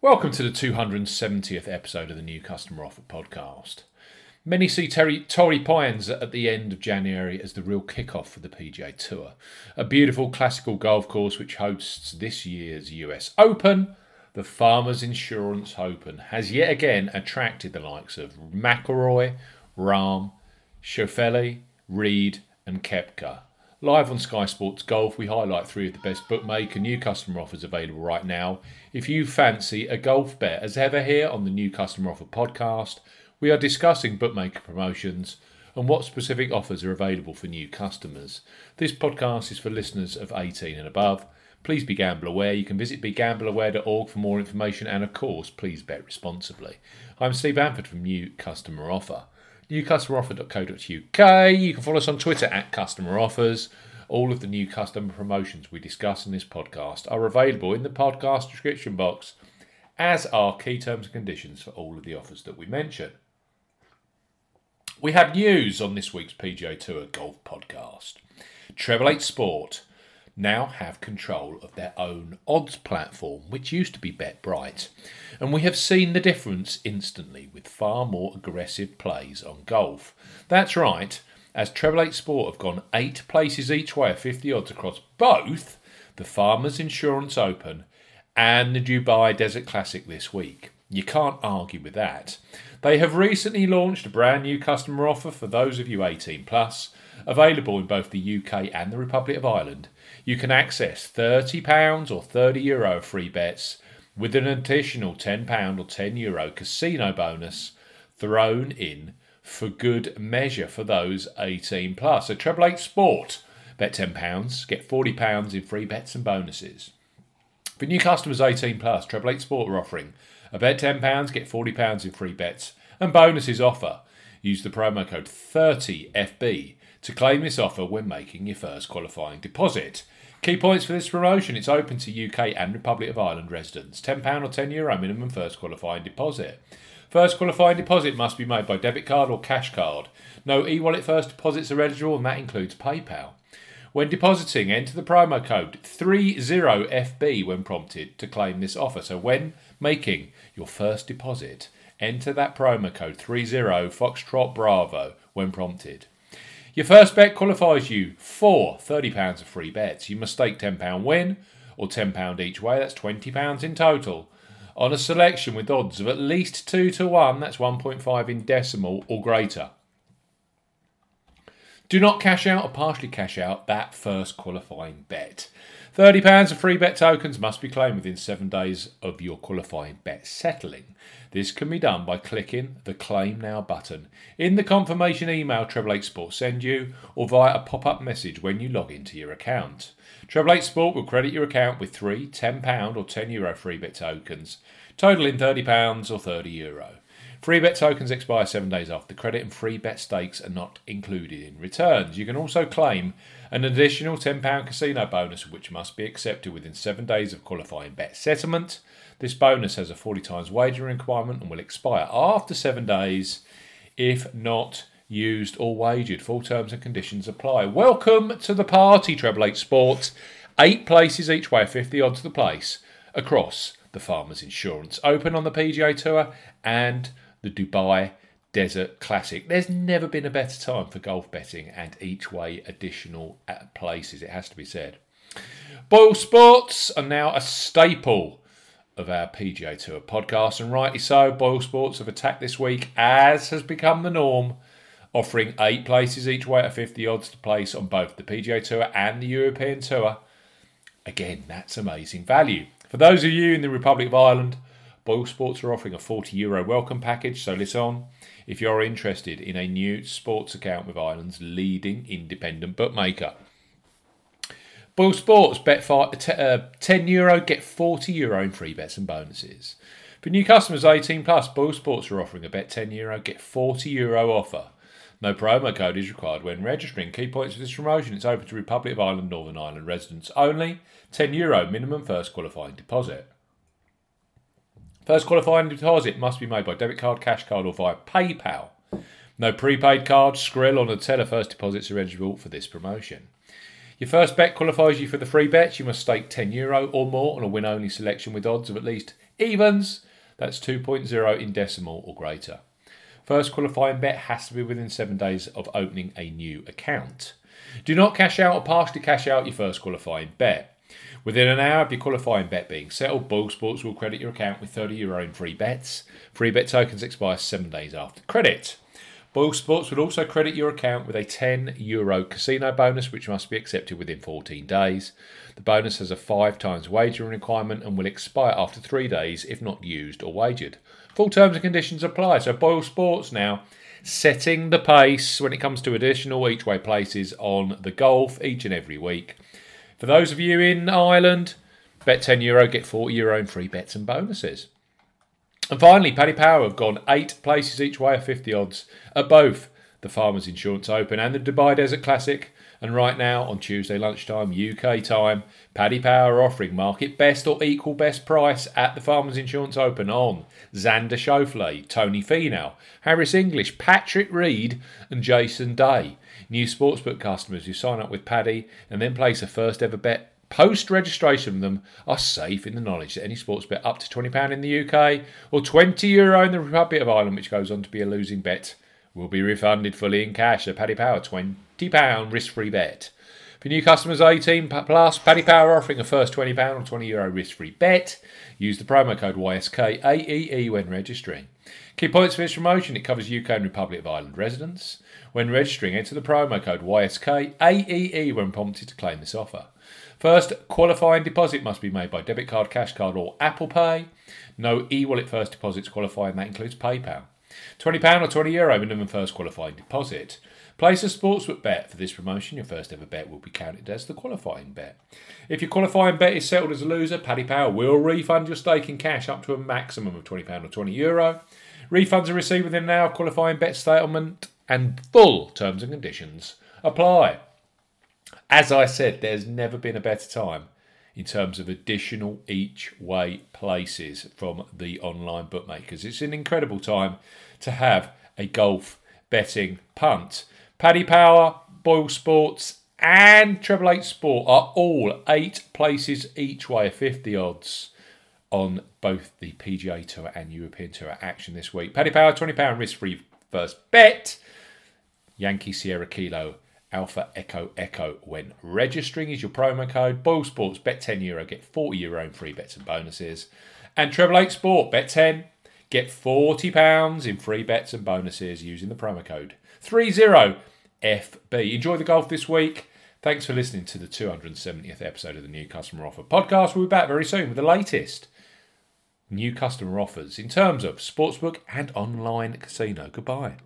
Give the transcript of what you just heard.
Welcome to the 270th episode of the New Customer Offer podcast. Many see Terry, Torrey Pines at the end of January as the real kickoff for the PGA Tour, a beautiful classical golf course which hosts this year's US Open. The Farmers Insurance Open has yet again attracted the likes of McIlroy, Rahm, Schauffele, Reed, and Koepka. Live on Sky Sports Golf, we highlight three of the best bookmaker new customer offers available right now. If you fancy a golf bet, as ever here on the New Customer Offer podcast, we are discussing bookmaker promotions and what specific offers are available for new customers. This podcast is for listeners of 18 and above. Please be gamble aware. You can visit begambleaware.org for more information and, of course, please bet responsibly. I'm Steve Bamford from New Customer Offer newcustomeroffer.co.uk. You can follow us on Twitter at Customer Offers. All of the new customer promotions we discuss in this podcast are available in the podcast description box, as are key terms and conditions for all of the offers that we mention. We have news on this week's PGA Tour Golf podcast. Treble Eight Sport now have control of their own odds platform, which used to be BetBright. And we have seen the difference instantly with far more aggressive plays on golf. That's right, as Treble 8 Sport have gone eight places each way of 50 odds across both the Farmers Insurance Open and the Dubai Desert Classic this week. You can't argue with that. They have recently launched a brand new customer offer for those of you 18 plus, available in both the UK and the Republic of Ireland you can access £30 or €30 Euro free bets with an additional £10 or €10 Euro casino bonus thrown in for good measure for those 18 plus. So Treble Eight Sport, bet £10, get £40 in free bets and bonuses. For new customers 18 plus, Treble Eight Sport are offering a bet £10, get £40 in free bets and bonuses offer. Use the promo code 30FB to claim this offer when making your first qualifying deposit. Key points for this promotion it's open to UK and Republic of Ireland residents. £10 or €10 Euro minimum first qualifying deposit. First qualifying deposit must be made by debit card or cash card. No e wallet first deposits are eligible, and that includes PayPal. When depositing, enter the promo code 30FB when prompted to claim this offer. So, when making your first deposit, enter that promo code 30 Foxtrot Bravo when prompted. Your first bet qualifies you for £30 of free bets. You must stake £10 win or £10 each way, that's £20 in total. On a selection with odds of at least 2 to 1, that's 1.5 in decimal or greater. Do not cash out or partially cash out that first qualifying bet. £30 of free bet tokens must be claimed within seven days of your qualifying bet settling. This can be done by clicking the Claim Now button in the confirmation email Treble 8 Sport send you or via a pop up message when you log into your account. Treble 8 Sport will credit your account with three £10 or €10 Euro free bet tokens, totaling £30 or €30 Euro. Free bet tokens expire seven days after the credit, and free bet stakes are not included in returns. You can also claim an additional £10 casino bonus, which must be accepted within seven days of qualifying bet settlement. This bonus has a 40 times wagering requirement and will expire after seven days if not used or wagered. Full terms and conditions apply. Welcome to the party, Treble 8 Sports. Eight places each way, 50 odds the place across the Farmers Insurance Open on the PGA Tour and the Dubai Desert Classic. There's never been a better time for golf betting and each way additional uh, places, it has to be said. Boyle Sports are now a staple of our PGA Tour podcast, and rightly so. Boyle Sports have attacked this week, as has become the norm, offering eight places each way at 50 odds to place on both the PGA Tour and the European Tour. Again, that's amazing value. For those of you in the Republic of Ireland, Boyle Sports are offering a 40 euro welcome package, so listen on if you're interested in a new sports account with Ireland's leading independent bookmaker. Boyle Sports, bet for, uh, 10 euro, get 40 euro in free bets and bonuses. For new customers 18 plus, Boyle Sports are offering a bet 10 euro, get 40 euro offer. No promo code is required when registering. Key points for this promotion it's open to Republic of Ireland, Northern Ireland residents only. 10 euro minimum first qualifying deposit. First qualifying deposit must be made by debit card, cash card, or via PayPal. No prepaid cards, Skrill, or Neteller first deposits are eligible for this promotion. Your first bet qualifies you for the free bets. You must stake 10 euro or more on a win only selection with odds of at least Evens, that's 2.0 in decimal or greater. First qualifying bet has to be within seven days of opening a new account. Do not cash out or partially cash out your first qualifying bet. Within an hour of your qualifying bet being settled, Boyle Sports will credit your account with 30 euro in free bets. Free bet tokens expire seven days after credit. Boyle Sports would also credit your account with a 10 euro casino bonus, which must be accepted within 14 days. The bonus has a five times wagering requirement and will expire after three days if not used or wagered. Full terms and conditions apply. So Boyle Sports now setting the pace when it comes to additional each way places on the golf each and every week. For those of you in Ireland, bet 10 euro, get 40 euro in free bets and bonuses. And finally, Paddy Power have gone eight places each way of 50 odds at both the Farmers Insurance Open and the Dubai Desert Classic. And right now, on Tuesday lunchtime, UK time, Paddy Power offering market best or equal best price at the Farmers Insurance Open on Xander Schauffele, Tony Finau, Harris English, Patrick Reed, and Jason Day. New sportsbook customers who sign up with Paddy and then place a first ever bet post registration of them are safe in the knowledge that any sports bet up to £20 in the UK or €20 Euro in the Republic of Ireland, which goes on to be a losing bet, will be refunded fully in cash. So Paddy Power, £20 risk free bet. For new customers 18 plus, Paddy Power offering a first £20 or €20 Euro risk free bet. Use the promo code YSKAEE when registering. Key points for this promotion it covers UK and Republic of Ireland residents. When registering, enter the promo code YSKAEE when prompted to claim this offer. First, qualifying deposit must be made by debit card, cash card, or Apple Pay. No e wallet first deposits qualify, and that includes PayPal. £20 or €20 Euro minimum first qualifying deposit. Place a sportsbook bet for this promotion. Your first ever bet will be counted as the qualifying bet. If your qualifying bet is settled as a loser, Paddy Power will refund your stake in cash up to a maximum of £20 or €20 Euro. Refunds are received within an hour qualifying bet settlement, and full terms and conditions apply. As I said, there's never been a better time in terms of additional each way places from the online bookmakers. It's an incredible time to have a golf betting punt. Paddy Power, Boyle Sports, and Treble Eight Sport are all eight places each way, 50 odds on both the PGA Tour and European Tour action this week. Paddy Power, £20 risk free first bet. Yankee Sierra Kilo Alpha Echo Echo when registering is your promo code. Boyle Sports, bet 10 euro, get 40 euro in free bets and bonuses. And Treble 8 Sport, bet 10, get 40 pounds in free bets and bonuses using the promo code 30FB. Enjoy the golf this week. Thanks for listening to the 270th episode of the New Customer Offer podcast. We'll be back very soon with the latest new customer offers in terms of sportsbook and online casino. Goodbye.